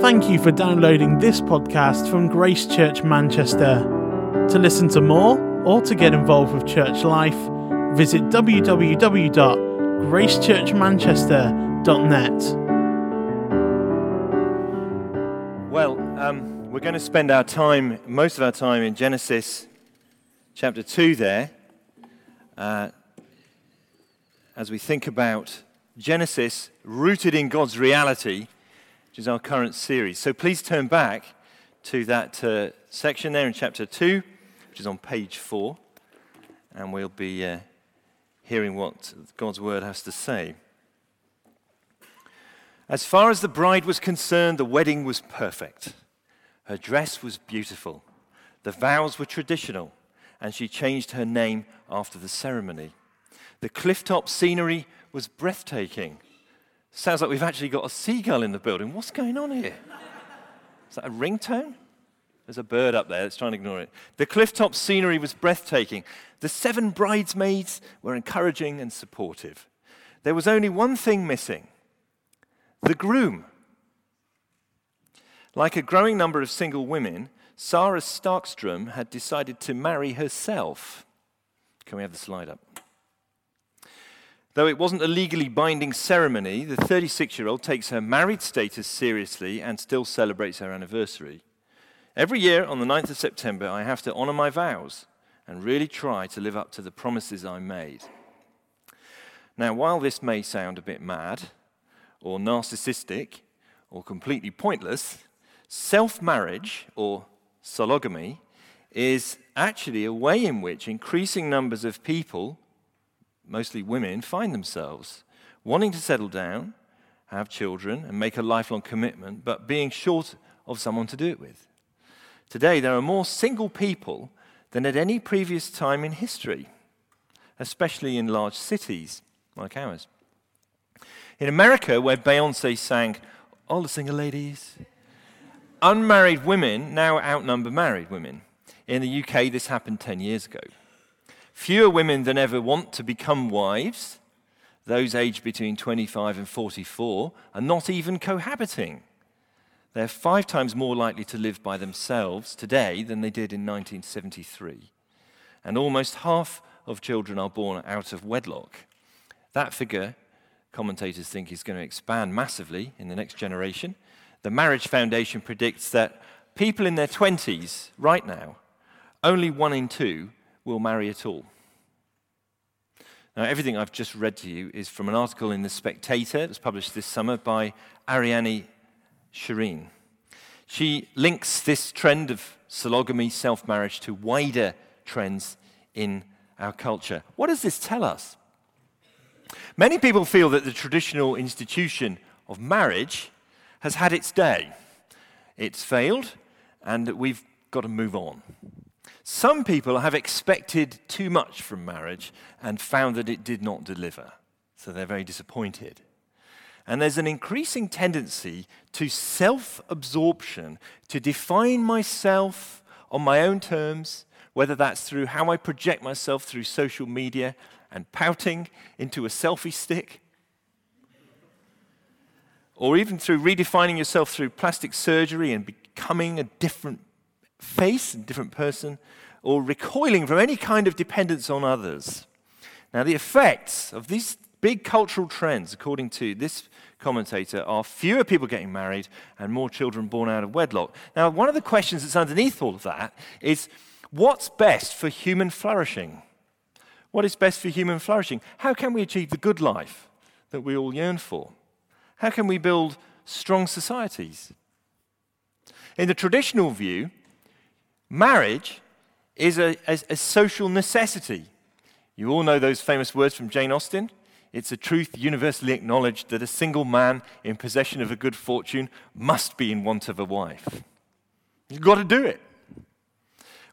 Thank you for downloading this podcast from Grace Church Manchester. To listen to more or to get involved with church life, visit www.gracechurchmanchester.net. Well, um, we're going to spend our time, most of our time, in Genesis chapter 2 there, uh, as we think about Genesis rooted in God's reality which is our current series. So please turn back to that uh, section there in chapter 2, which is on page 4, and we'll be uh, hearing what God's word has to say. As far as the bride was concerned, the wedding was perfect. Her dress was beautiful. The vows were traditional, and she changed her name after the ceremony. The clifftop scenery was breathtaking. Sounds like we've actually got a seagull in the building. What's going on here? Is that a ringtone? There's a bird up there that's trying to ignore it. The clifftop scenery was breathtaking. The seven bridesmaids were encouraging and supportive. There was only one thing missing the groom. Like a growing number of single women, Sarah Starkstrom had decided to marry herself. Can we have the slide up? Though it wasn't a legally binding ceremony, the 36 year old takes her married status seriously and still celebrates her anniversary. Every year on the 9th of September, I have to honor my vows and really try to live up to the promises I made. Now, while this may sound a bit mad, or narcissistic, or completely pointless, self marriage, or sologamy, is actually a way in which increasing numbers of people mostly women, find themselves wanting to settle down, have children, and make a lifelong commitment, but being short of someone to do it with. Today, there are more single people than at any previous time in history, especially in large cities like ours. In America, where Beyonce sang, All the Single Ladies, unmarried women now outnumber married women. In the UK, this happened 10 years ago. Fewer women than ever want to become wives. Those aged between 25 and 44 are not even cohabiting. They're five times more likely to live by themselves today than they did in 1973. And almost half of children are born out of wedlock. That figure, commentators think, is going to expand massively in the next generation. The Marriage Foundation predicts that people in their 20s right now, only one in two will marry at all. Now, everything I've just read to you is from an article in The Spectator that was published this summer by Ariane Sherine. She links this trend of sologamy, self marriage, to wider trends in our culture. What does this tell us? Many people feel that the traditional institution of marriage has had its day. It's failed, and we've got to move on. Some people have expected too much from marriage and found that it did not deliver. So they're very disappointed. And there's an increasing tendency to self absorption, to define myself on my own terms, whether that's through how I project myself through social media and pouting into a selfie stick, or even through redefining yourself through plastic surgery and becoming a different face, a different person, or recoiling from any kind of dependence on others. Now, the effects of these big cultural trends, according to this commentator, are fewer people getting married and more children born out of wedlock. Now, one of the questions that's underneath all of that is what's best for human flourishing? What is best for human flourishing? How can we achieve the good life that we all yearn for? How can we build strong societies? In the traditional view, Marriage is a, a, a, social necessity. You all know those famous words from Jane Austen. It's a truth universally acknowledged that a single man in possession of a good fortune must be in want of a wife. You've got to do it.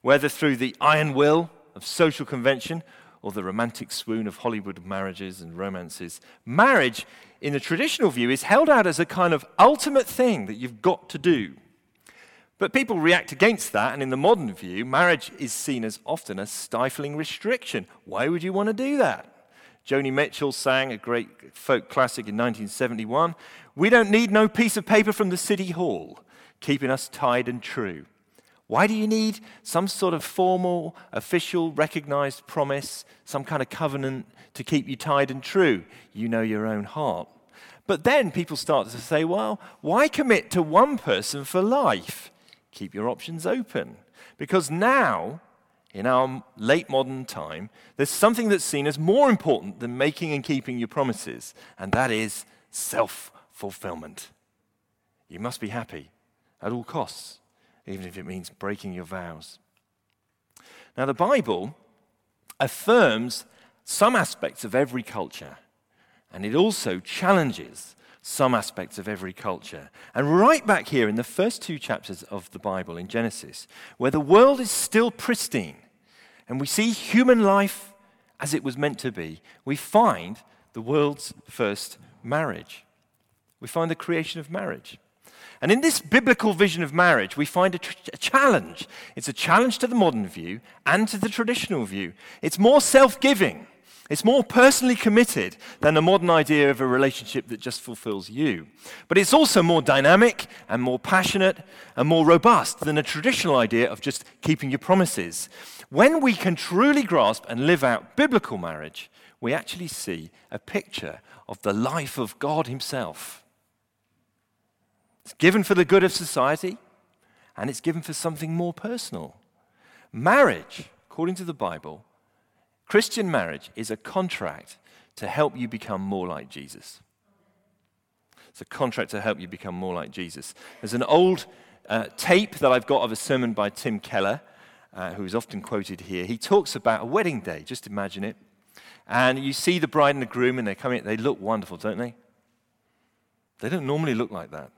Whether through the iron will of social convention or the romantic swoon of Hollywood marriages and romances, marriage, in the traditional view, is held out as a kind of ultimate thing that you've got to do. But people react against that, and in the modern view, marriage is seen as often a stifling restriction. Why would you want to do that? Joni Mitchell sang a great folk classic in 1971 We don't need no piece of paper from the city hall keeping us tied and true. Why do you need some sort of formal, official, recognized promise, some kind of covenant to keep you tied and true? You know your own heart. But then people start to say, well, why commit to one person for life? Keep your options open. Because now, in our late modern time, there's something that's seen as more important than making and keeping your promises, and that is self fulfillment. You must be happy at all costs even if it means breaking your vows. Now, the Bible affirms some aspects of every culture, and it also challenges some aspects of every culture. And right back here in the first two chapters of the Bible in Genesis, where the world is still pristine and we see human life as it was meant to be, we find the world's first marriage. We find the creation of marriage. And in this biblical vision of marriage, we find a, tr- a, challenge. It's a challenge to the modern view and to the traditional view. It's more self giving, it's more personally committed than the modern idea of a relationship that just fulfills you. But it's also more dynamic and more passionate and more robust than a traditional idea of just keeping your promises. When we can truly grasp and live out biblical marriage, we actually see a picture of the life of God Himself. It's given for the good of society, and it's given for something more personal. Marriage, according to the Bible, Christian marriage is a contract to help you become more like Jesus. It's a contract to help you become more like Jesus. There's an old uh, tape that I've got of a sermon by Tim Keller, uh, who is often quoted here. He talks about a wedding day, just imagine it. And you see the bride and the groom, and they're coming, they look wonderful, don't they? They don't normally look like that.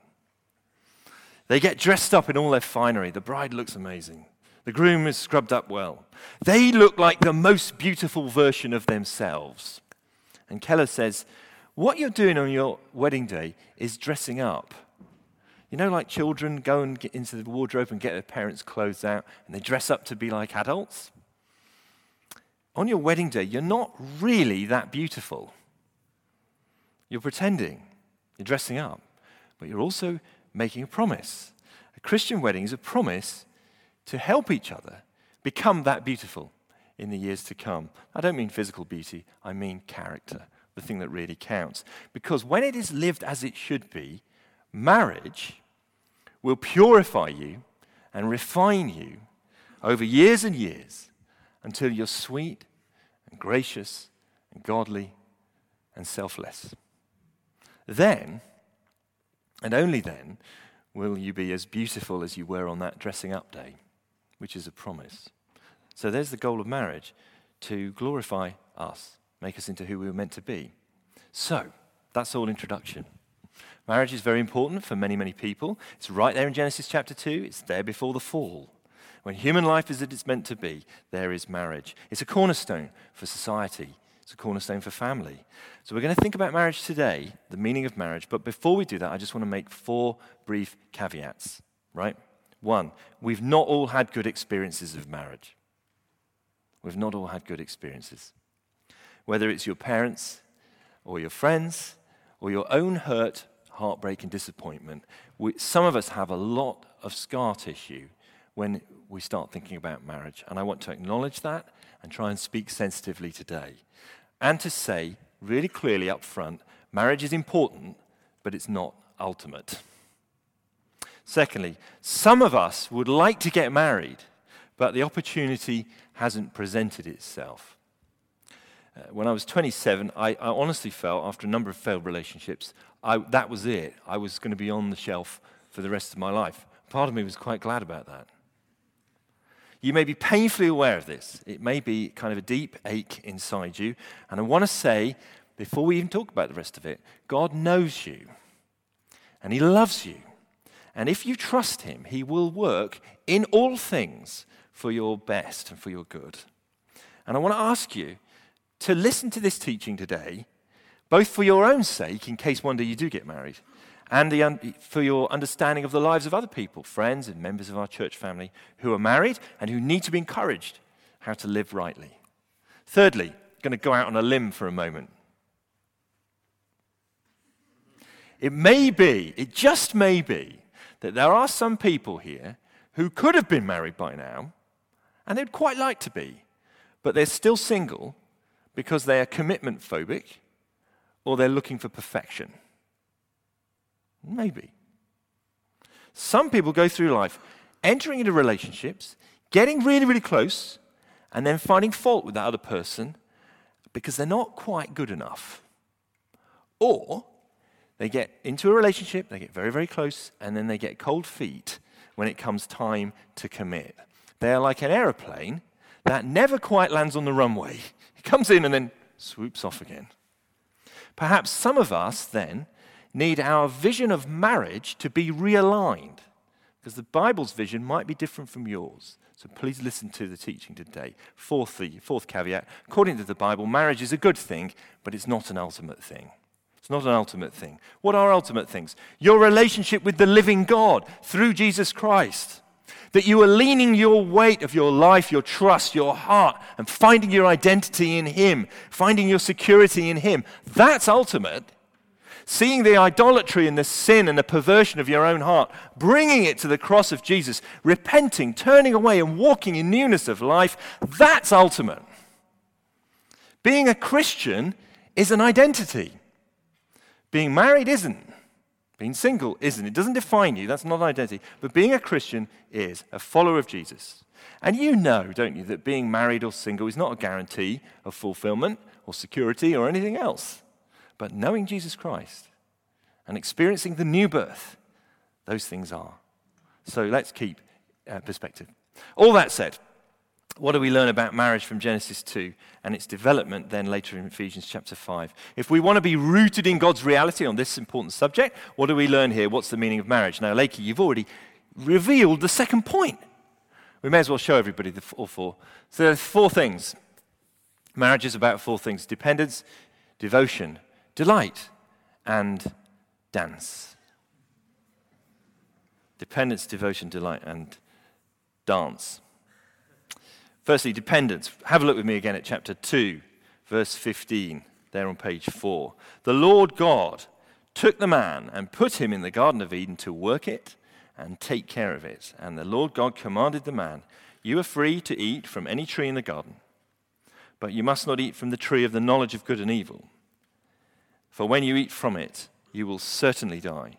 They get dressed up in all their finery. The bride looks amazing. The groom is scrubbed up well. They look like the most beautiful version of themselves. And Keller says, What you're doing on your wedding day is dressing up. You know, like children go and get into the wardrobe and get their parents' clothes out and they dress up to be like adults? On your wedding day, you're not really that beautiful. You're pretending, you're dressing up, but you're also making a promise. A Christian wedding is a promise to help each other become that beautiful in the years to come. I don't mean physical beauty, I mean character, the thing that really counts. Because when it is lived as it should be, marriage will purify you and refine you over years and years until you're sweet and gracious and godly and selfless. Then, and only then will you be as beautiful as you were on that dressing up day, which is a promise. So there's the goal of marriage to glorify us, make us into who we were meant to be. So, that's all introduction. Marriage is very important for many, many people. It's right there in Genesis chapter 2, it's there before the fall. When human life is as it's meant to be, there is marriage. It's a cornerstone for society. It's a cornerstone for family. So we're going to think about marriage today, the meaning of marriage. But before we do that, I just want to make four brief caveats, right? One, we've not all had good experiences of marriage. We've not all had good experiences. Whether it's your parents or your friends or your own hurt, heartbreak, and disappointment, we, some of us have a lot of scar tissue when we start thinking about marriage. And I want to acknowledge that and try and speak sensitively today and to say really clearly up front marriage is important, but it's not ultimate. Secondly, some of us would like to get married, but the opportunity hasn't presented itself. Uh, when I was 27, I, I, honestly felt, after a number of failed relationships, I, that was it. I was going to be on the shelf for the rest of my life. Part of me was quite glad about that. You may be painfully aware of this. It may be kind of a deep ache inside you. And I want to say, before we even talk about the rest of it, God knows you and He loves you. And if you trust Him, He will work in all things for your best and for your good. And I want to ask you to listen to this teaching today, both for your own sake, in case one day you do get married, and the, for your understanding of the lives of other people, friends and members of our church family who are married and who need to be encouraged how to live rightly. Thirdly, I'm going to go out on a limb for a moment. It may be, it just may be, that there are some people here who could have been married by now, and they'd quite like to be, but they're still single because they are commitment phobic or they're looking for perfection. Maybe. Some people go through life entering into relationships, getting really, really close, and then finding fault with that other person because they're not quite good enough. Or they get into a relationship, they get very, very close, and then they get cold feet when it comes time to commit. They're like an aeroplane that never quite lands on the runway. It comes in and then swoops off again. Perhaps some of us then need our vision of marriage to be realigned because the Bible's vision might be different from yours. So please listen to the teaching today. Fourthly, fourth caveat according to the Bible, marriage is a good thing, but it's not an ultimate thing. Not an ultimate thing. What are ultimate things? Your relationship with the living God through Jesus Christ. That you are leaning your weight of your life, your trust, your heart, and finding your identity in Him, finding your security in Him. That's ultimate seeing the idolatry and the sin and the perversion of your own heart, bringing it to the cross of Jesus, repenting, turning away, and walking in newness of life, that's ultimate. Being a Christian is an identity. Being married isn't. Being single isn't. It doesn't define you. That's not an identity. But being a Christian is a follower of Jesus. And you know, don't you, that being married or single is not a guarantee of fulfillment or security or anything else. But knowing Jesus Christ and experiencing the new birth, those things are. So let's keep uh, perspective. All that said, what do we learn about marriage from Genesis 2 and its development then later in Ephesians chapter 5? If we want to be rooted in God's reality on this important subject, what do we learn here? What's the meaning of marriage? Now, Lakey, you've already revealed the second point. We may as well show everybody the all four. So there's four things. Marriage is about four things dependence, devotion, delight and dance. Dependence, devotion, delight, and dance. Firstly, dependence. Have a look with me again at chapter 2, verse 15, there on page 4. The Lord God took the man and put him in the Garden of Eden to work it and take care of it. And the Lord God commanded the man, You are free to eat from any tree in the garden, but you must not eat from the tree of the knowledge of good and evil for when you eat from it, you will certainly die.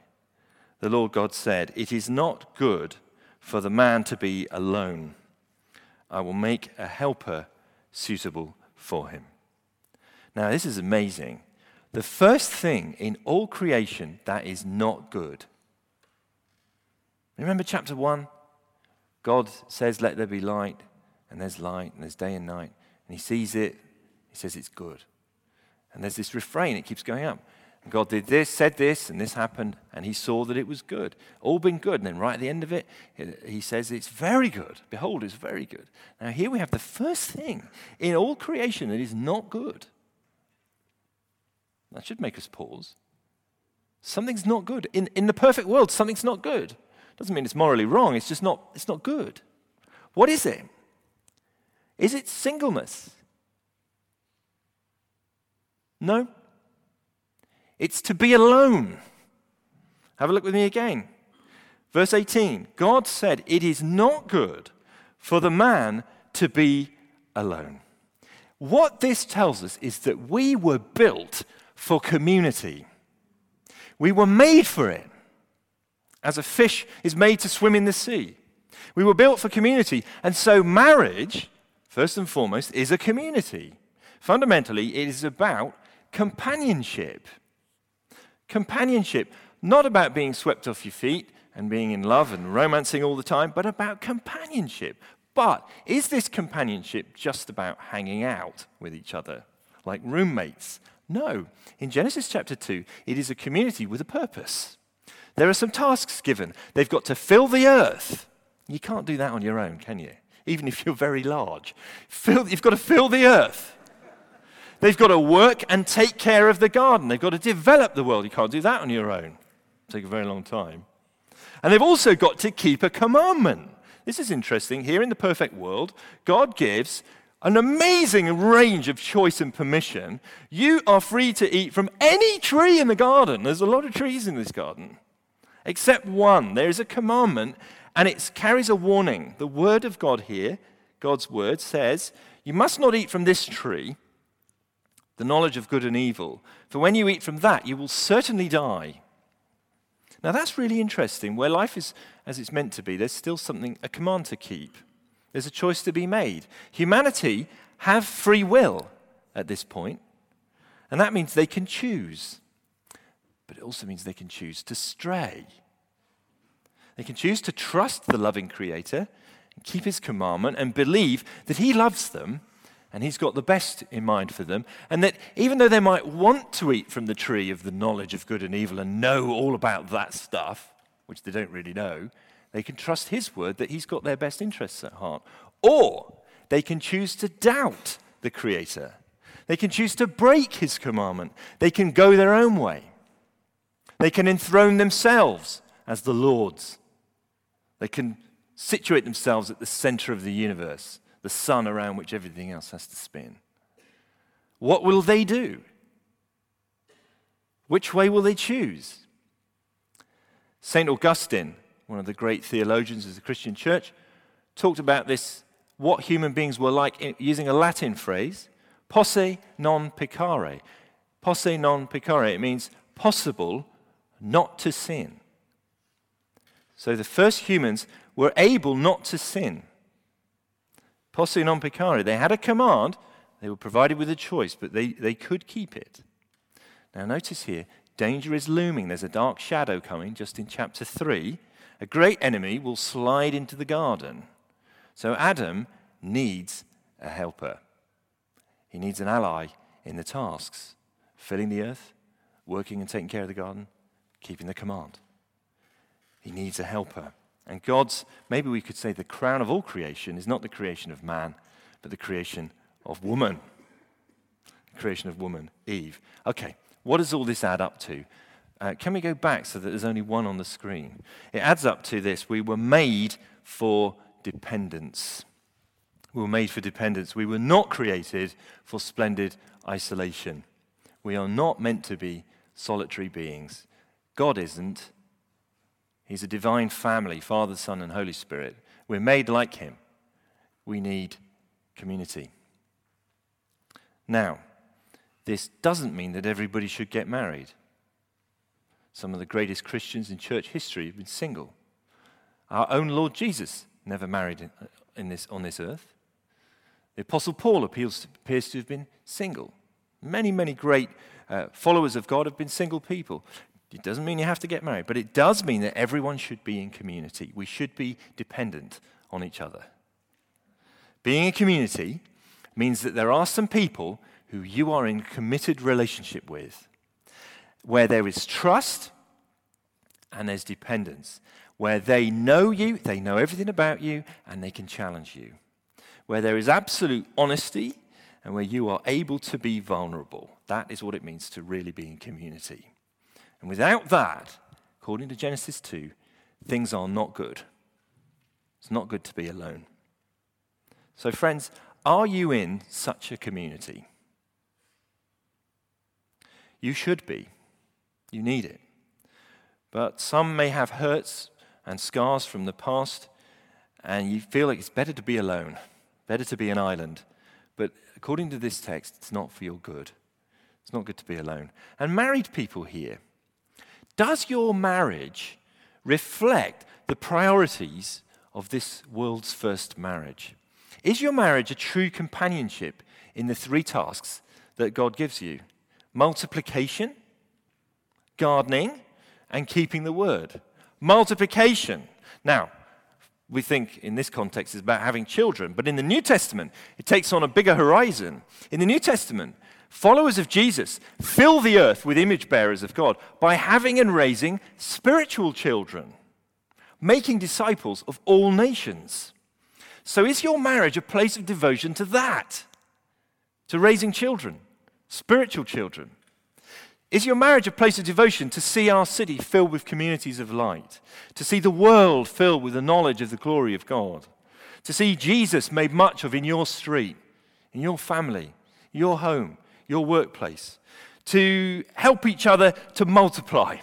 The Lord God said, It is not good for the man to be alone. I will make a helper suitable for him. Now, this is amazing. The first thing in all creation that is not good. Remember chapter 1? God says, Let there be light, and there's light, and there's day and night. And he sees it, he says it's good. And there's this refrain, it keeps going up. God did this, said this, and this happened, and he saw that it was good. All been good. And then right at the end of it, he says, It's very good. Behold, it's very good. Now, here we have the first thing in all creation that is not good. That should make us pause. Something's not good. In, in the perfect world, something's not good. Doesn't mean it's morally wrong, it's just not, it's not good. What is it? Is it singleness? No. It's to be alone. Have a look with me again. Verse 18 God said, It is not good for the man to be alone. What this tells us is that we were built for community, we were made for it. As a fish is made to swim in the sea. We were built for community. And so, marriage, first and foremost, is a community. Fundamentally, it is about companionship. Companionship, not about being swept off your feet and being in love and romancing all the time, but about companionship. But is this companionship just about hanging out with each other, like roommates? No. In Genesis chapter 2, it is a community with a purpose. There are some tasks given. They've got to fill the earth. You can't do that on your own, can you? Even if you're very large. Fill, you've got to fill the earth. They've got to work and take care of the garden. They've got to develop the world. You can't do that on your own. It'll take a very long time. And they've also got to keep a commandment. This is interesting. Here in the perfect world, God gives an amazing range of choice and permission. You are free to eat from any tree in the garden. There's a lot of trees in this garden, except one. There is a commandment, and it carries a warning. The word of God here, God's word, says, You must not eat from this tree, the knowledge of good and evil, for when you eat from that, you will certainly die. Now that's really interesting. Where life is as it's meant to be, there's still something, a command to keep. There's a choice to be made. Humanity have free will at this point, and that means they can choose. But it also means they can choose to stray. They can choose to trust the loving Creator keep His commandment and believe that He loves them and He's got the best in mind for them, and that even though they might want to eat from the tree of the knowledge of good and evil and know all about that stuff, which they don't really know, they can trust His word that He's got their best interests at heart. Or they can choose to doubt the Creator. They can choose to break His commandment. They can go their own way. They can enthrone themselves as the Lord's. They can situate themselves at the center of the universe, the sun around which everything else has to spin. What will they do? Which way will they choose? St. Augustine one of the great theologians of the Christian church, talked about this, what human beings were like, using a Latin phrase, posse non peccare. Posse non peccare, it means possible not to sin. So the first humans were able not to sin. Posse non peccare. They had a command, they were provided with a choice, but they, they could keep it. Now, notice here, danger is looming. There's a dark shadow coming just in chapter 3 a great enemy will slide into the garden. So Adam needs a helper. He needs an ally in the tasks filling the earth, working and taking care of the garden, keeping the command. He needs a helper. And God's, maybe we could say, the crown of all creation is not the creation of man, but the creation of woman. The creation of woman, Eve. Okay, what does all this add up to? Uh, can we go back so that there's only one on the screen? It adds up to this we were made for dependence. We were made for dependence. We were not created for splendid isolation. We are not meant to be solitary beings. God isn't. He's a divine family Father, Son, and Holy Spirit. We're made like Him. We need community. Now, this doesn't mean that everybody should get married. Some of the greatest Christians in church history have been single. Our own Lord Jesus never married in, in this, on this earth. The Apostle Paul appeals, appears to have been single. Many, many great uh, followers of God have been single people. It doesn't mean you have to get married, but it does mean that everyone should be in community. We should be dependent on each other. Being a community means that there are some people who you are in committed relationship with where there is trust and there's dependence, where they know you, they know everything about you, and they can challenge you, where there is absolute honesty and where you are able to be vulnerable. That is what it means to really be in community. And without that, according to Genesis 2, things are not good. It's not good to be alone. So, friends, are you in such a community? You should be. You need it. But some may have hurts and scars from the past, and you feel like it's better to be alone, better to be an island. But according to this text, it's not for your good. It's not good to be alone. And married people here, does your marriage reflect the priorities of this world's first marriage? Is your marriage a true companionship in the three tasks that God gives you? Multiplication, gardening, and keeping the word. Multiplication. Now, we think in this context is about having children, but in the New Testament, it takes on a bigger horizon. In the New Testament, followers of Jesus fill the earth with image bearers of God by having and raising spiritual children, making disciples of all nations. So, is your marriage a place of devotion to that? To raising children, spiritual children? Is your marriage a place of devotion to see our city filled with communities of light? To see the world filled with the knowledge of the glory of God? To see Jesus made much of in your street, in your family, your home, your workplace, to help each other to multiply,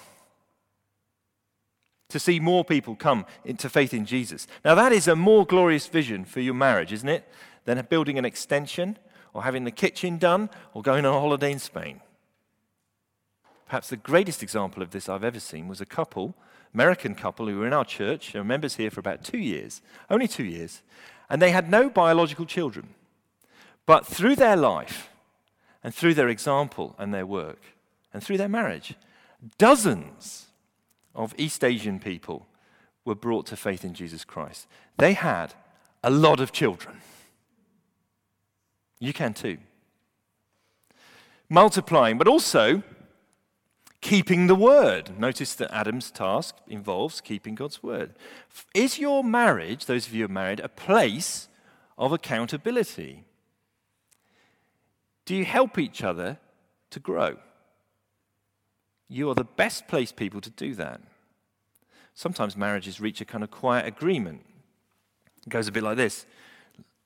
to see more people come into faith in Jesus. Now, that is a more glorious vision for your marriage, isn't it? Than building an extension or having the kitchen done or going on a holiday in Spain. Perhaps the greatest example of this I've ever seen was a couple, American couple, who were in our church, they were members here for about two years, only two years, and they had no biological children. But through their life, and through their example and their work, and through their marriage, dozens of East Asian people were brought to faith in Jesus Christ. They had a lot of children. You can too. Multiplying, but also keeping the word. Notice that Adam's task involves keeping God's word. Is your marriage, those of you who are married, a place of accountability? Do you help each other to grow? You are the best placed people to do that. Sometimes marriages reach a kind of quiet agreement. It goes a bit like this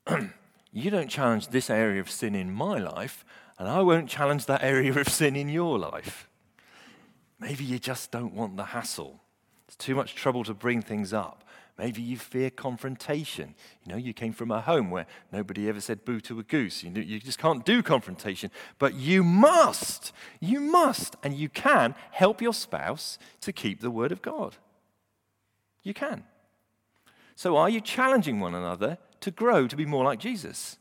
You don't challenge this area of sin in my life, and I won't challenge that area of sin in your life. Maybe you just don't want the hassle. It's too much trouble to bring things up. Maybe you fear confrontation. You know, you came from a home where nobody ever said boo to a goose. You, you just can't do confrontation. But you must, you must, and you can help your spouse to keep the word of God. You can. So, are you challenging one another to grow to be more like Jesus?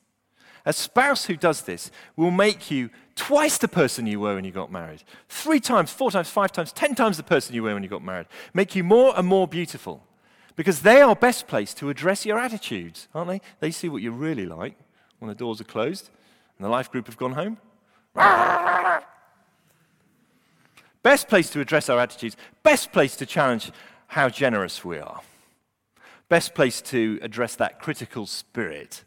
A spouse who does this will make you twice the person you were when you got married, three times, four times, five times, ten times the person you were when you got married, make you more and more beautiful. Because they are best placed to address your attitudes, aren't they? They see what you're really like when the doors are closed and the life group have gone home. best place to address our attitudes, best place to challenge how generous we are, best place to address that critical spirit,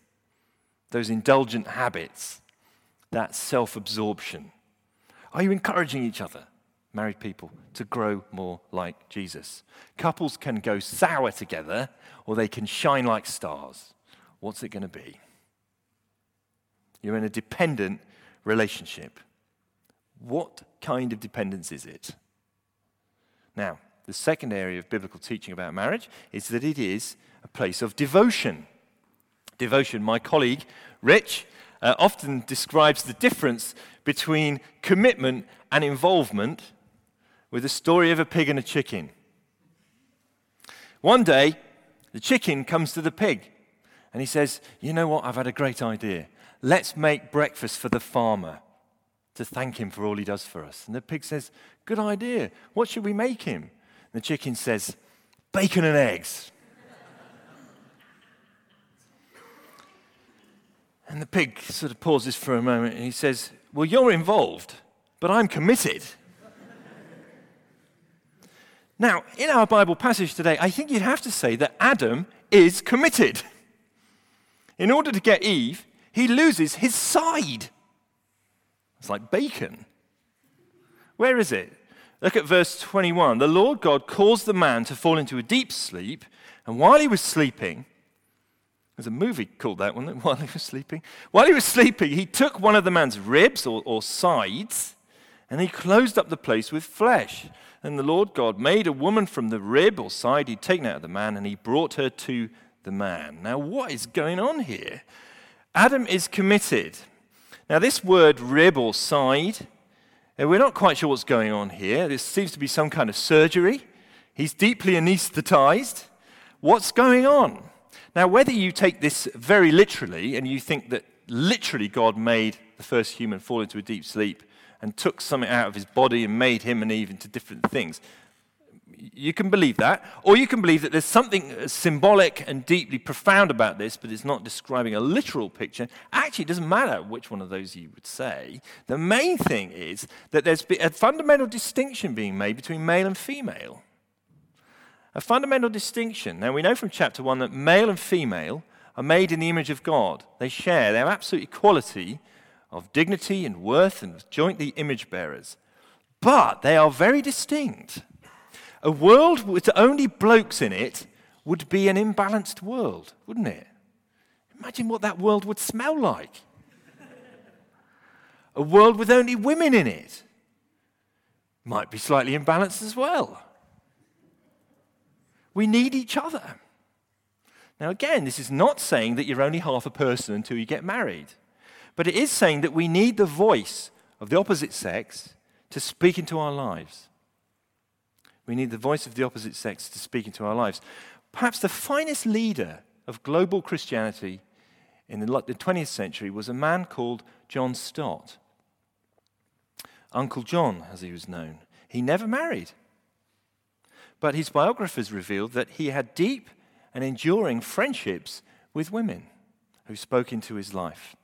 those indulgent habits, that self absorption. Are you encouraging each other? married people to grow more like Jesus. Couples can go sour together or they can shine like stars. What's it going to be? You're in a dependent relationship. What kind of dependence is it? Now, the second area of biblical teaching about marriage is that it is a place of devotion. Devotion, my colleague Rich uh, often describes the difference between commitment and involvement with the story of a pig and a chicken. One day, the chicken comes to the pig and he says, You know what? I've had a great idea. Let's make breakfast for the farmer to thank him for all he does for us. And the pig says, Good idea. What should we make him? And the chicken says, Bacon and eggs. And the pig sort of pauses for a moment and he says, Well, you're involved, but I'm committed. Now, in our Bible passage today, I think you'd have to say that Adam is committed. In order to get Eve, he loses his side. It's like bacon. Where is it? Look at verse 21. The Lord God caused the man to fall into a deep sleep, and while he was sleeping, there's a movie called that one, while he was sleeping. While he was sleeping, he took one of the man's ribs or, or sides, and he closed up the place with flesh. And the Lord God made a woman from the rib or side he'd taken out of the man, and he brought her to the man. Now, what is going on here? Adam is committed. Now, this word rib or side, uh, we're not quite sure what's going on here. This seems to be some kind of surgery. He's deeply anesthetized. What's going on? Now, whether you take this very literally and you think that literally God made the first human fall into a deep sleep and took something out of his body and made him and Eve into different things. You can believe that. Or you can believe that there's something symbolic and deeply profound about this, but it's not describing a literal picture. Actually, it doesn't matter which one of those you would say. The main thing is that there's a fundamental distinction being made between male and female. A fundamental distinction. Now, we know from chapter 1 that male and female are made in the image of God. They share their absolute equality of dignity and worth and jointly image bearers. But they are very distinct. A world with only blokes in it would be an imbalanced world, wouldn't it? Imagine what that world would smell like. a world with only women in it might be slightly imbalanced as well. We need each other. Now, again, this is not saying that you're only half a person until you get married, but it is saying that we need the voice of the opposite sex to speak into our lives. We need the voice of the opposite sex to speak into our lives. Perhaps the finest leader of global Christianity in the 20th century was a man called John Stott. Uncle John, as he was known. He never married. But his biographers revealed that he had deep and enduring friendships with women who spoke into his life.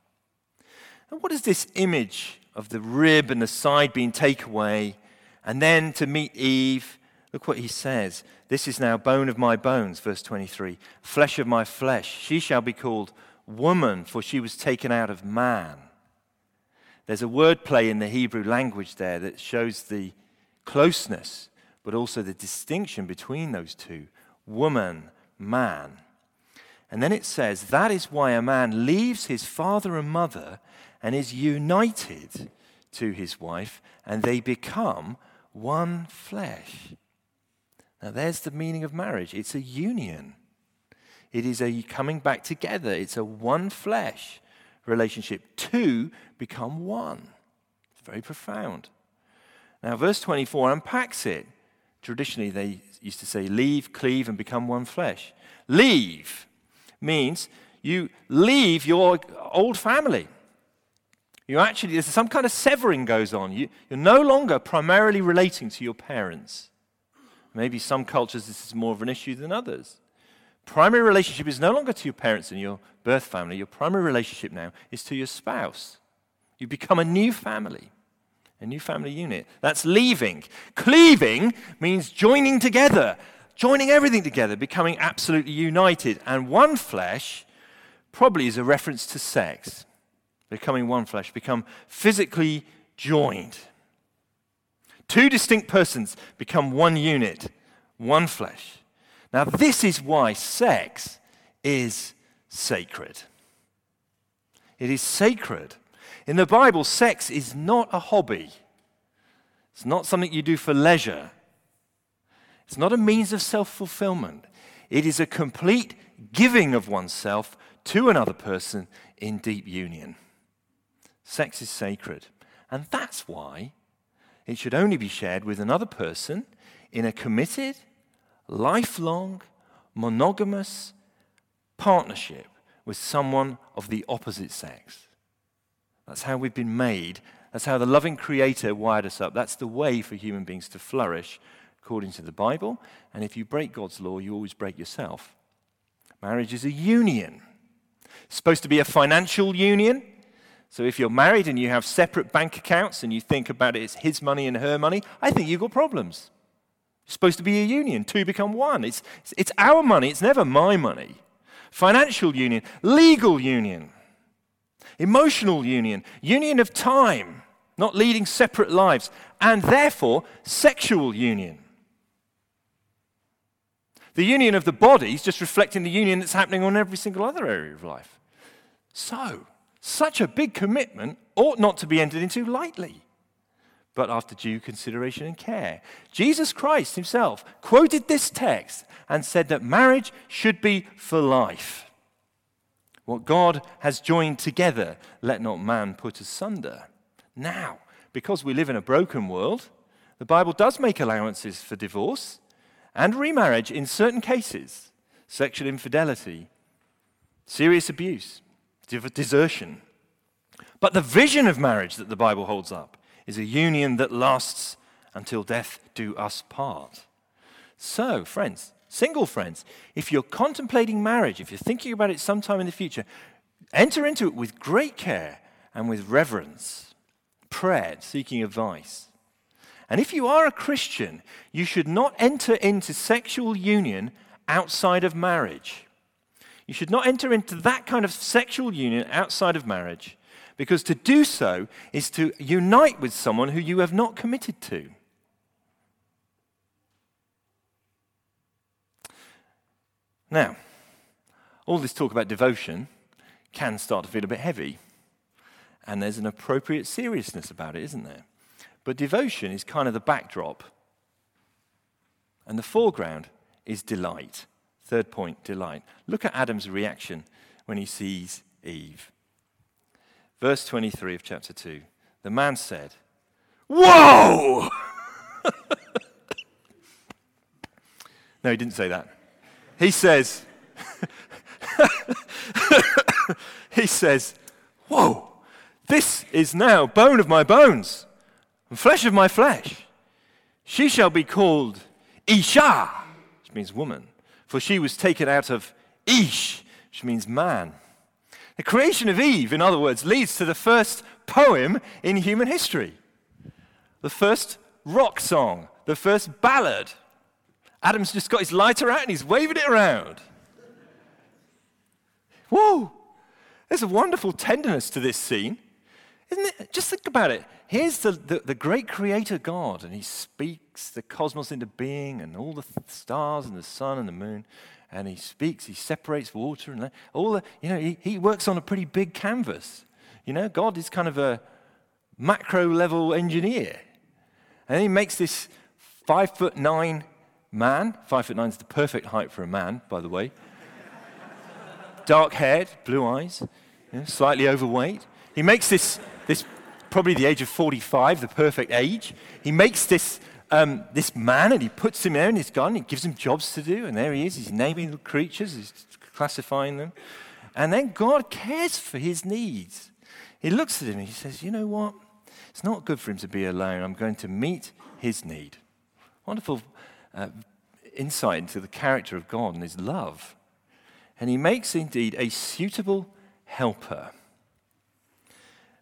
And what is this image of the rib and the side being taken away, and then to meet Eve? Look what he says. This is now bone of my bones, verse 23, flesh of my flesh. She shall be called woman, for she was taken out of man. There's a word play in the Hebrew language there that shows the closeness, but also the distinction between those two woman, man. And then it says, That is why a man leaves his father and mother and is united to his wife, and they become one flesh. Now, there's the meaning of marriage it's a union, it is a coming back together, it's a one flesh relationship. Two become one. It's very profound. Now, verse 24 unpacks it. Traditionally, they used to say, leave, cleave, and become one flesh. Leave means you leave your old family. You actually, there's some kind of severing goes on. You, you're no longer primarily relating to your parents. Maybe some cultures this is more of an issue than others. Primary relationship is no longer to your parents and your birth family. Your primary relationship now is to your spouse. You become a new family, a new family unit. That's leaving. Cleaving means joining together, joining everything together, becoming absolutely united. And one flesh probably is a reference to sex. Becoming one flesh, become physically joined. Two distinct persons become one unit, one flesh. Now, this is why sex is sacred. It is sacred. In the Bible, sex is not a hobby, it's not something you do for leisure, it's not a means of self fulfillment. It is a complete giving of oneself to another person in deep union. Sex is sacred. And that's why it should only be shared with another person in a committed, lifelong, monogamous partnership with someone of the opposite sex. That's how we've been made. That's how the loving Creator wired us up. That's the way for human beings to flourish according to the Bible. And if you break God's law, you always break yourself. Marriage is a union. It's supposed to be a financial union. So if you're married and you have separate bank accounts and you think about it as his money and her money, I think you've got problems. It's supposed to be a union. Two become one. It's, it's our money, it's never my money. Financial union, legal union, emotional union, union of time, not leading separate lives, and therefore sexual union. The union of the body is just reflecting the union that's happening on every single other area of life. So, such a big commitment ought not to be entered into lightly but after due consideration and care. Jesus Christ himself quoted this text and said that marriage should be for life. What God has joined together, let not man put asunder. Now, because we live in a broken world, the Bible does make allowances for divorce and remarriage in certain cases sexual infidelity, serious abuse, desertion. But the vision of marriage that the Bible holds up is a union that lasts until death do us part. So, friends, single friends, if you're contemplating marriage, if you're thinking about it sometime in the future, enter into it with great care and with reverence, prayer, seeking advice. And if you are a Christian, you should not enter into sexual union outside of marriage. You should not enter into that kind of sexual union outside of marriage because to do so is to unite with someone who you have not committed to. Now, all this talk about devotion can start to feel a bit heavy. and there's an appropriate seriousness about it, isn't there? But devotion is kind of the backdrop. And the foreground is delight. Third point, delight. Look at Adam's reaction when he sees Eve. Verse 23 of chapter 2. The man said, Whoa! no, he didn't say that. He says, he says, Whoa, this is now bone of my bones and flesh of my flesh. She shall be called Isha, which means woman, for she was taken out of Ish, which means man. The creation of Eve, in other words, leads to the first poem in human history, the first rock song, the first ballad. Adam's just got his lighter out and he's waving it around. Whoa! There's a wonderful tenderness to this scene. Isn't it? Just think about it. Here's the, the, the, great creator God, and he speaks the cosmos into being, and all the stars, and the sun, and the moon. And he speaks, he separates water, and all the, you know, he, he works on a pretty big canvas. You know, God is kind of a macro level engineer. And he makes this five foot nine man. Five foot nine is the perfect height for a man, by the way. Dark haired, blue eyes, slightly overweight. He makes this, this probably the age of 45, the perfect age. He makes this, um, this man and he puts him there in his garden. He gives him jobs to do, and there he is. He's naming the creatures, he's classifying them. And then God cares for his needs. He looks at him and he says, You know what? It's not good for him to be alone. I'm going to meet his need. Wonderful uh, insight into the character of God and his love. And he makes indeed a suitable helper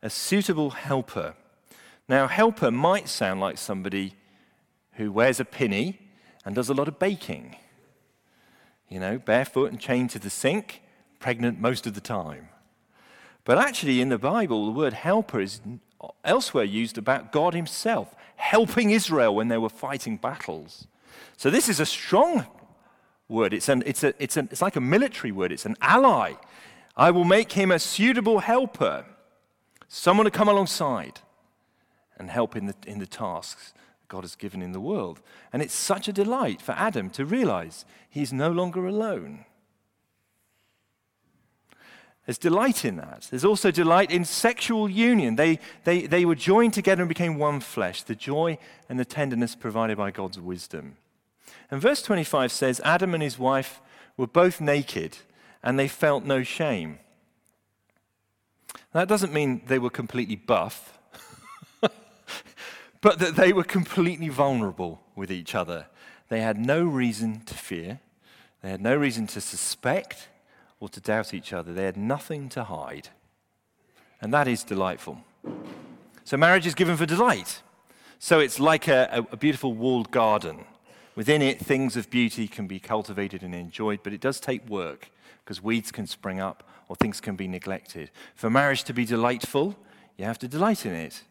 a suitable helper. Now, helper might sound like somebody who wears a pinny and does a lot of baking. You know, barefoot and chained to the sink, pregnant most of the time. But actually, in the Bible, the word helper is elsewhere used about God Himself, helping Israel when they were fighting battles. So, this is a strong word. It's, an, it's, a, it's, an, it's like a military word, it's an ally. I will make him a suitable helper someone to come alongside and help in the, in the tasks God has given in the world. And it's such a delight for Adam to realize he's no longer alone. There's delight in that. There's also delight in sexual union. They, they, they were joined together and became one flesh, the joy and the tenderness provided by God's wisdom. And verse 25 says Adam and his wife were both naked and they felt no shame. That doesn't mean they were completely buff, but that they were completely vulnerable with each other. They had no reason to fear, they had no reason to suspect or to doubt each other. They had nothing to hide. And that is delightful. So, marriage is given for delight. So, it's like a, a beautiful walled garden. Within it, things of beauty can be cultivated and enjoyed, but it does take work because weeds can spring up or things can be neglected. For marriage to be delightful, you have to delight in it,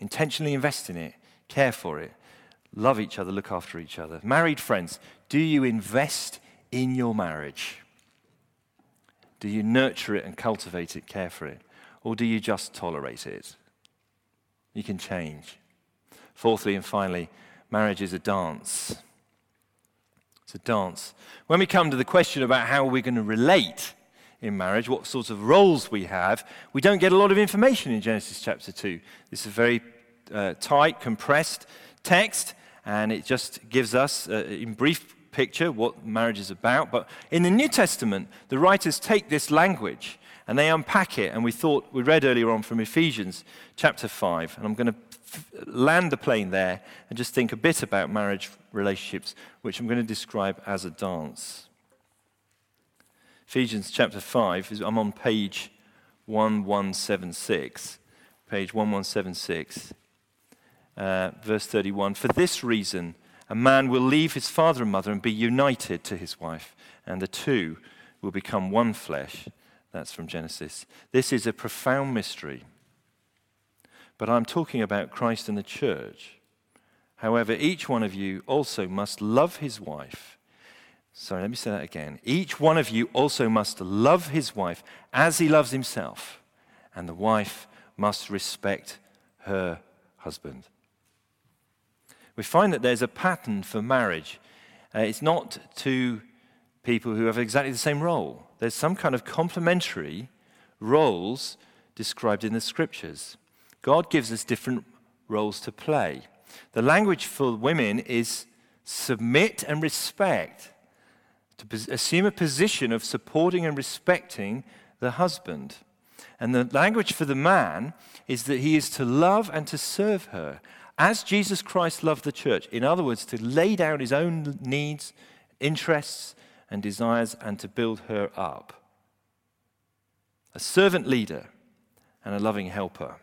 intentionally invest in it, care for it, love each other, look after each other. Married friends, do you invest in your marriage? Do you nurture it and cultivate it, care for it? Or do you just tolerate it? You can change. Fourthly and finally, marriage is a dance. A dance. When we come to the question about how we're going to relate in marriage, what sorts of roles we have, we don't get a lot of information in Genesis chapter 2. This is a very uh, tight, compressed text, and it just gives us, uh, in brief picture, what marriage is about. But in the New Testament, the writers take this language and they unpack it. And we thought, we read earlier on from Ephesians chapter 5, and I'm going to land the plane there and just think a bit about marriage relationships, which I'm going to describe as a dance. Ephesians chapter 5, is, I'm on page 1176. Page 1176, uh, verse 31. For this reason, a man will leave his father and mother and be united to his wife, and the two will become one flesh. That's from Genesis. This is a profound mystery. But I'm talking about Christ and the church. However, each one of you also must love his wife Sorry, let me say that again. Each one of you also must love his wife as he loves himself, and the wife must respect her husband. We find that there's a pattern for marriage. Uh, it's not two people who have exactly the same role, there's some kind of complementary roles described in the scriptures. God gives us different roles to play. The language for women is submit and respect, to assume a position of supporting and respecting the husband. And the language for the man is that he is to love and to serve her as Jesus Christ loved the church. In other words, to lay down his own needs, interests, and desires and to build her up. A servant leader and a loving helper.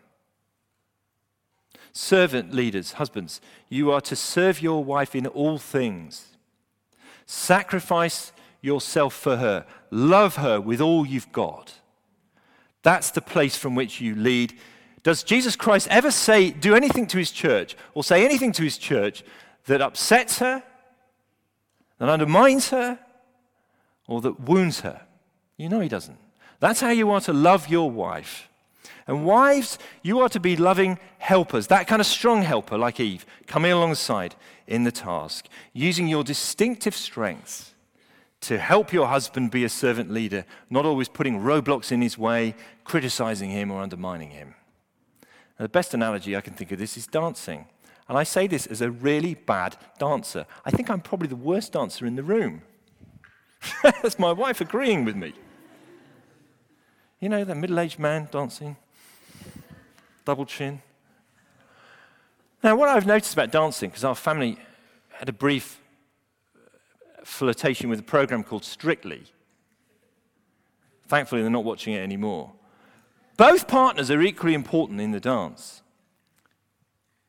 Servant leaders, husbands, you are to serve your wife in all things. Sacrifice yourself for her. Love her with all you've got. That's the place from which you lead. Does Jesus Christ ever say, do anything to his church or say anything to his church that upsets her, that undermines her, or that wounds her? You know he doesn't. That's how you are to love your wife. And wives, you are to be loving helpers, that kind of strong helper like Eve, coming alongside in the task, using your distinctive strengths to help your husband be a servant leader, not always putting roadblocks in his way, criticizing him or undermining him. Now, the best analogy I can think of this is dancing. And I say this as a really bad dancer. I think I'm probably the worst dancer in the room. That's my wife agreeing with me. You know, that middle aged man dancing double chin. Now, what I've noticed about dancing, because our family had a brief uh, flirtation with a program called Strictly. Thankfully, they're not watching it anymore. Both partners are equally important in the dance,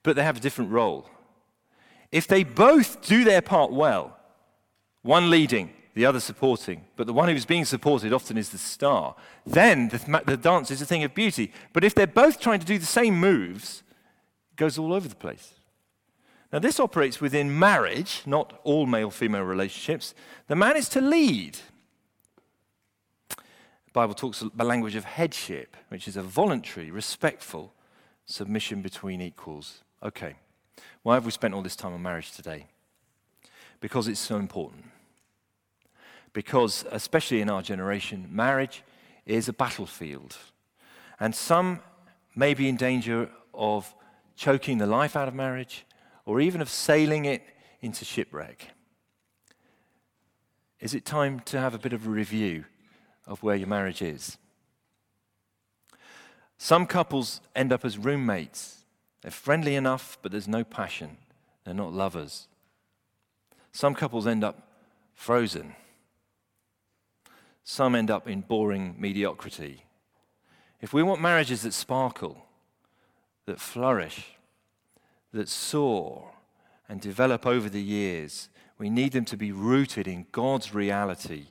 but they have a different role. If they both do their part well, one leading, the other supporting, but the one who's being supported often is the star, then the, the dance is a thing of beauty. But if they're both trying to do the same moves, it goes all over the place. Now, this operates within marriage, not all male female relationships. The man is to lead. The Bible talks about language of headship, which is a voluntary, respectful submission between equals. Okay, why have we spent all this time on marriage today? Because it's so important because, especially in our generation, marriage is a battlefield. And some may be in danger of choking the life out of marriage or even of sailing it into shipwreck. Is it time to have a bit of a review of where your marriage is? Some couples end up as roommates. They're friendly enough, but there's no passion. They're not lovers. Some couples end up frozen. Some end up in boring mediocrity. If we want marriages that sparkle, that flourish, that soar and develop over the years, we need them to be rooted in God's reality,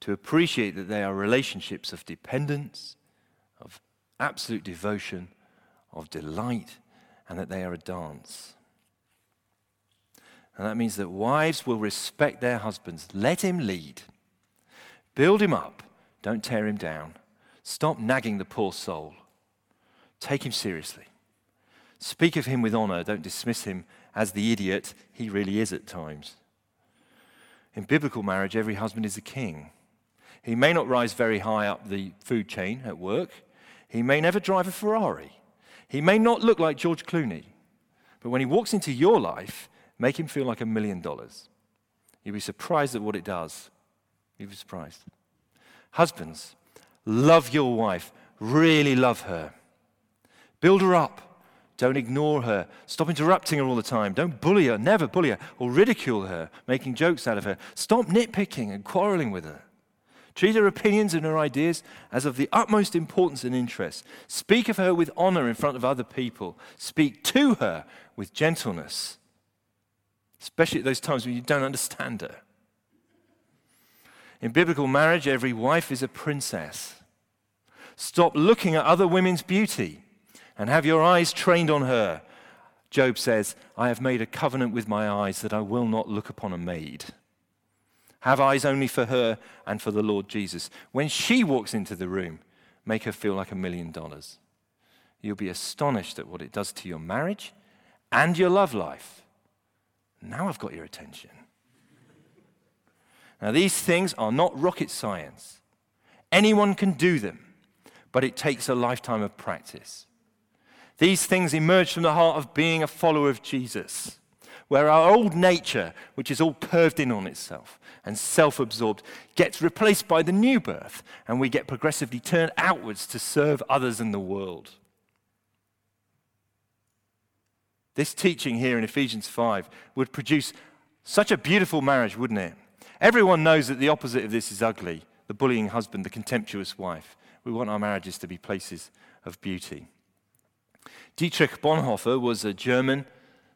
to appreciate that they are relationships of dependence, of absolute devotion, of delight, and that they are a dance. And that means that wives will respect their husbands. Let him lead. Build him up, don't tear him down. Stop nagging the poor soul. Take him seriously. Speak of him with honor, don't dismiss him as the idiot he really is at times. In biblical marriage, every husband is a king. He may not rise very high up the food chain at work. He may never drive a Ferrari. He may not look like George Clooney. But when he walks into your life, make him feel like a million dollars. You'll be surprised at what it does. You'll be surprised. Husbands, love your wife. Really love her. Build her up. Don't ignore her. Stop interrupting her all the time. Don't bully her. Never bully her or ridicule her, making jokes out of her. Stop nitpicking and quarreling with her. Treat her opinions and her ideas as of the utmost importance and interest. Speak of her with honor in front of other people. Speak to her with gentleness, especially at those times when you don't understand her. In biblical marriage, every wife is a princess. Stop looking at other women's beauty and have your eyes trained on her. Job says, I have made a covenant with my eyes that I will not look upon a maid. Have eyes only for her and for the Lord Jesus. When she walks into the room, make her feel like a million dollars. you'll be astonished at what it does to your marriage and your love life. Now I've got your attention. Now, these things are not rocket science. Anyone can do them, but it takes a lifetime of practice. These things emerge from the heart of being a follower of Jesus, where our old nature, which is all curved in on itself and self absorbed, gets replaced by the new birth, and we get progressively turned outwards to serve others in the world. This teaching here in Ephesians 5 would produce such a beautiful marriage, wouldn't it? Everyone knows that the opposite of this is ugly the bullying husband, the contemptuous wife. We want our marriages to be places of beauty. Dietrich Bonhoeffer was a German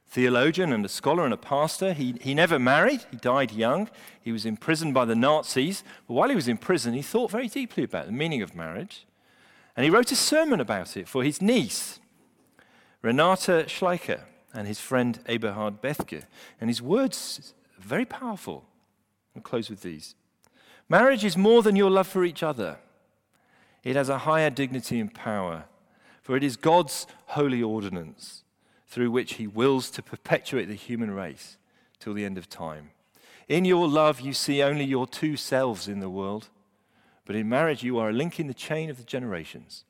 theologian and a scholar and a pastor. He, he never married, he died young. He was imprisoned by the Nazis. But while he was in prison, he thought very deeply about the meaning of marriage. And he wrote a sermon about it for his niece, Renata Schleicher, and his friend Eberhard Bethge. And his words are very powerful. I'll close with these. Marriage is more than your love for each other. It has a higher dignity and power, for it is God's holy ordinance through which he wills to perpetuate the human race till the end of time. In your love, you see only your two selves in the world, but in marriage, you are a link in the chain of the generations,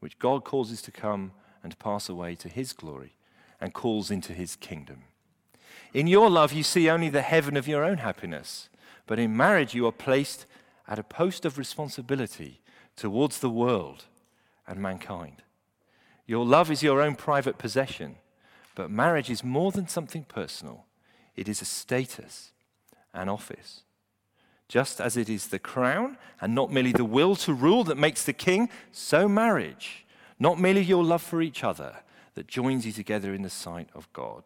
which God causes to come and pass away to his glory and calls into his kingdom. In your love, you see only the heaven of your own happiness but in marriage, you are placed at a post of responsibility towards the world and mankind. Your love is your own private possession, but marriage is more than something personal, it is a status, an office. Just as it is the crown and not merely the will to rule that makes the king, so marriage, not merely your love for each other, that joins you together in the sight of God.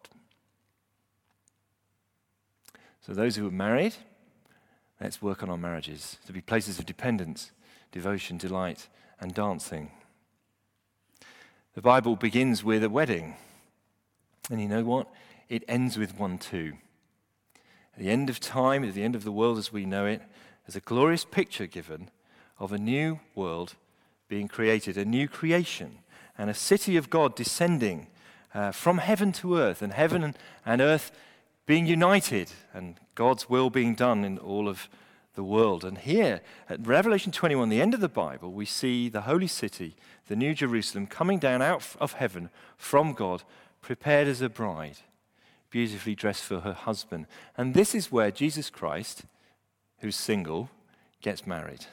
So, those who are married, Let's work on our marriages to be places of dependence, devotion, delight, and dancing. The Bible begins with a wedding. And you know what? It ends with one too. At the end of time, at the end of the world as we know it, there's a glorious picture given of a new world being created, a new creation, and a city of God descending uh, from heaven to earth, and heaven and earth being united and God's will being done in all of the world. And here, at Revelation 21, the end of the Bible, we see the holy city, the New Jerusalem, coming down out of heaven from God, prepared as a bride, beautifully dressed for her husband. And this is where Jesus Christ, who's single, gets married.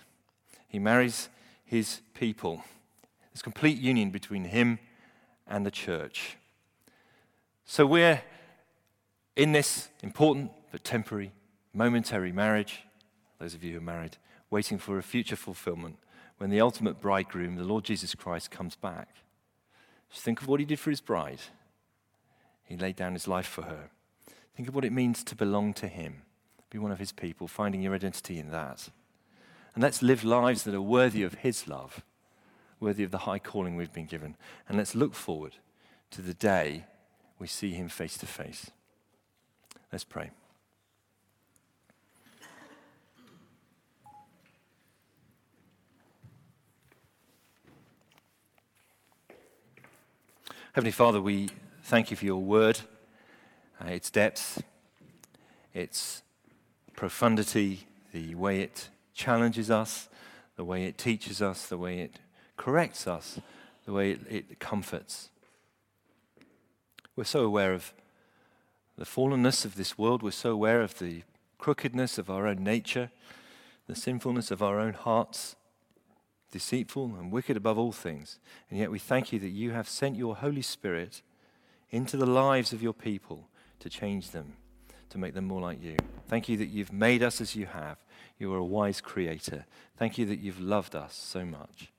He marries his people. There's complete union between him and the church. So we're in this important but temporary, momentary marriage, those of you who are married, waiting for a future fulfillment when the ultimate bridegroom, the Lord Jesus Christ, comes back. Just think of what he did for his bride. He laid down his life for her. Think of what it means to belong to him, be one of his people, finding your identity in that. And let's live lives that are worthy of his love, worthy of the high calling we've been given. And let's look forward to the day we see him face to face. Let's pray. Heavenly Father, we thank you for your word, uh, its depth, its profundity, the way it challenges us, the way it teaches us, the way it corrects us, the way it, it comforts. We're so aware of the fallenness of this world. We're so aware of the crookedness of our own nature, the sinfulness of our own hearts, deceitful and wicked above all things. And yet we thank you that you have sent your Holy Spirit into the lives of your people to change them, to make them more like you. Thank you that you've made us as you have. You are a wise creator. Thank you that you've loved us so much.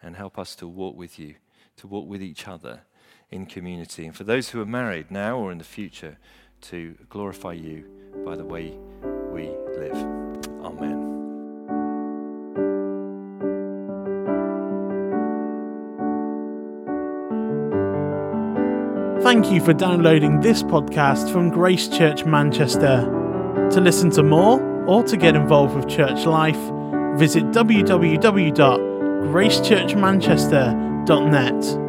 And help us to walk with you, to walk with each other in community. And for those who are married now or in the future, to glorify you by the way we live. Amen. Thank you for downloading this podcast from Grace Church Manchester. To listen to more or to get involved with church life, visit www.gracechurchmanchester.net.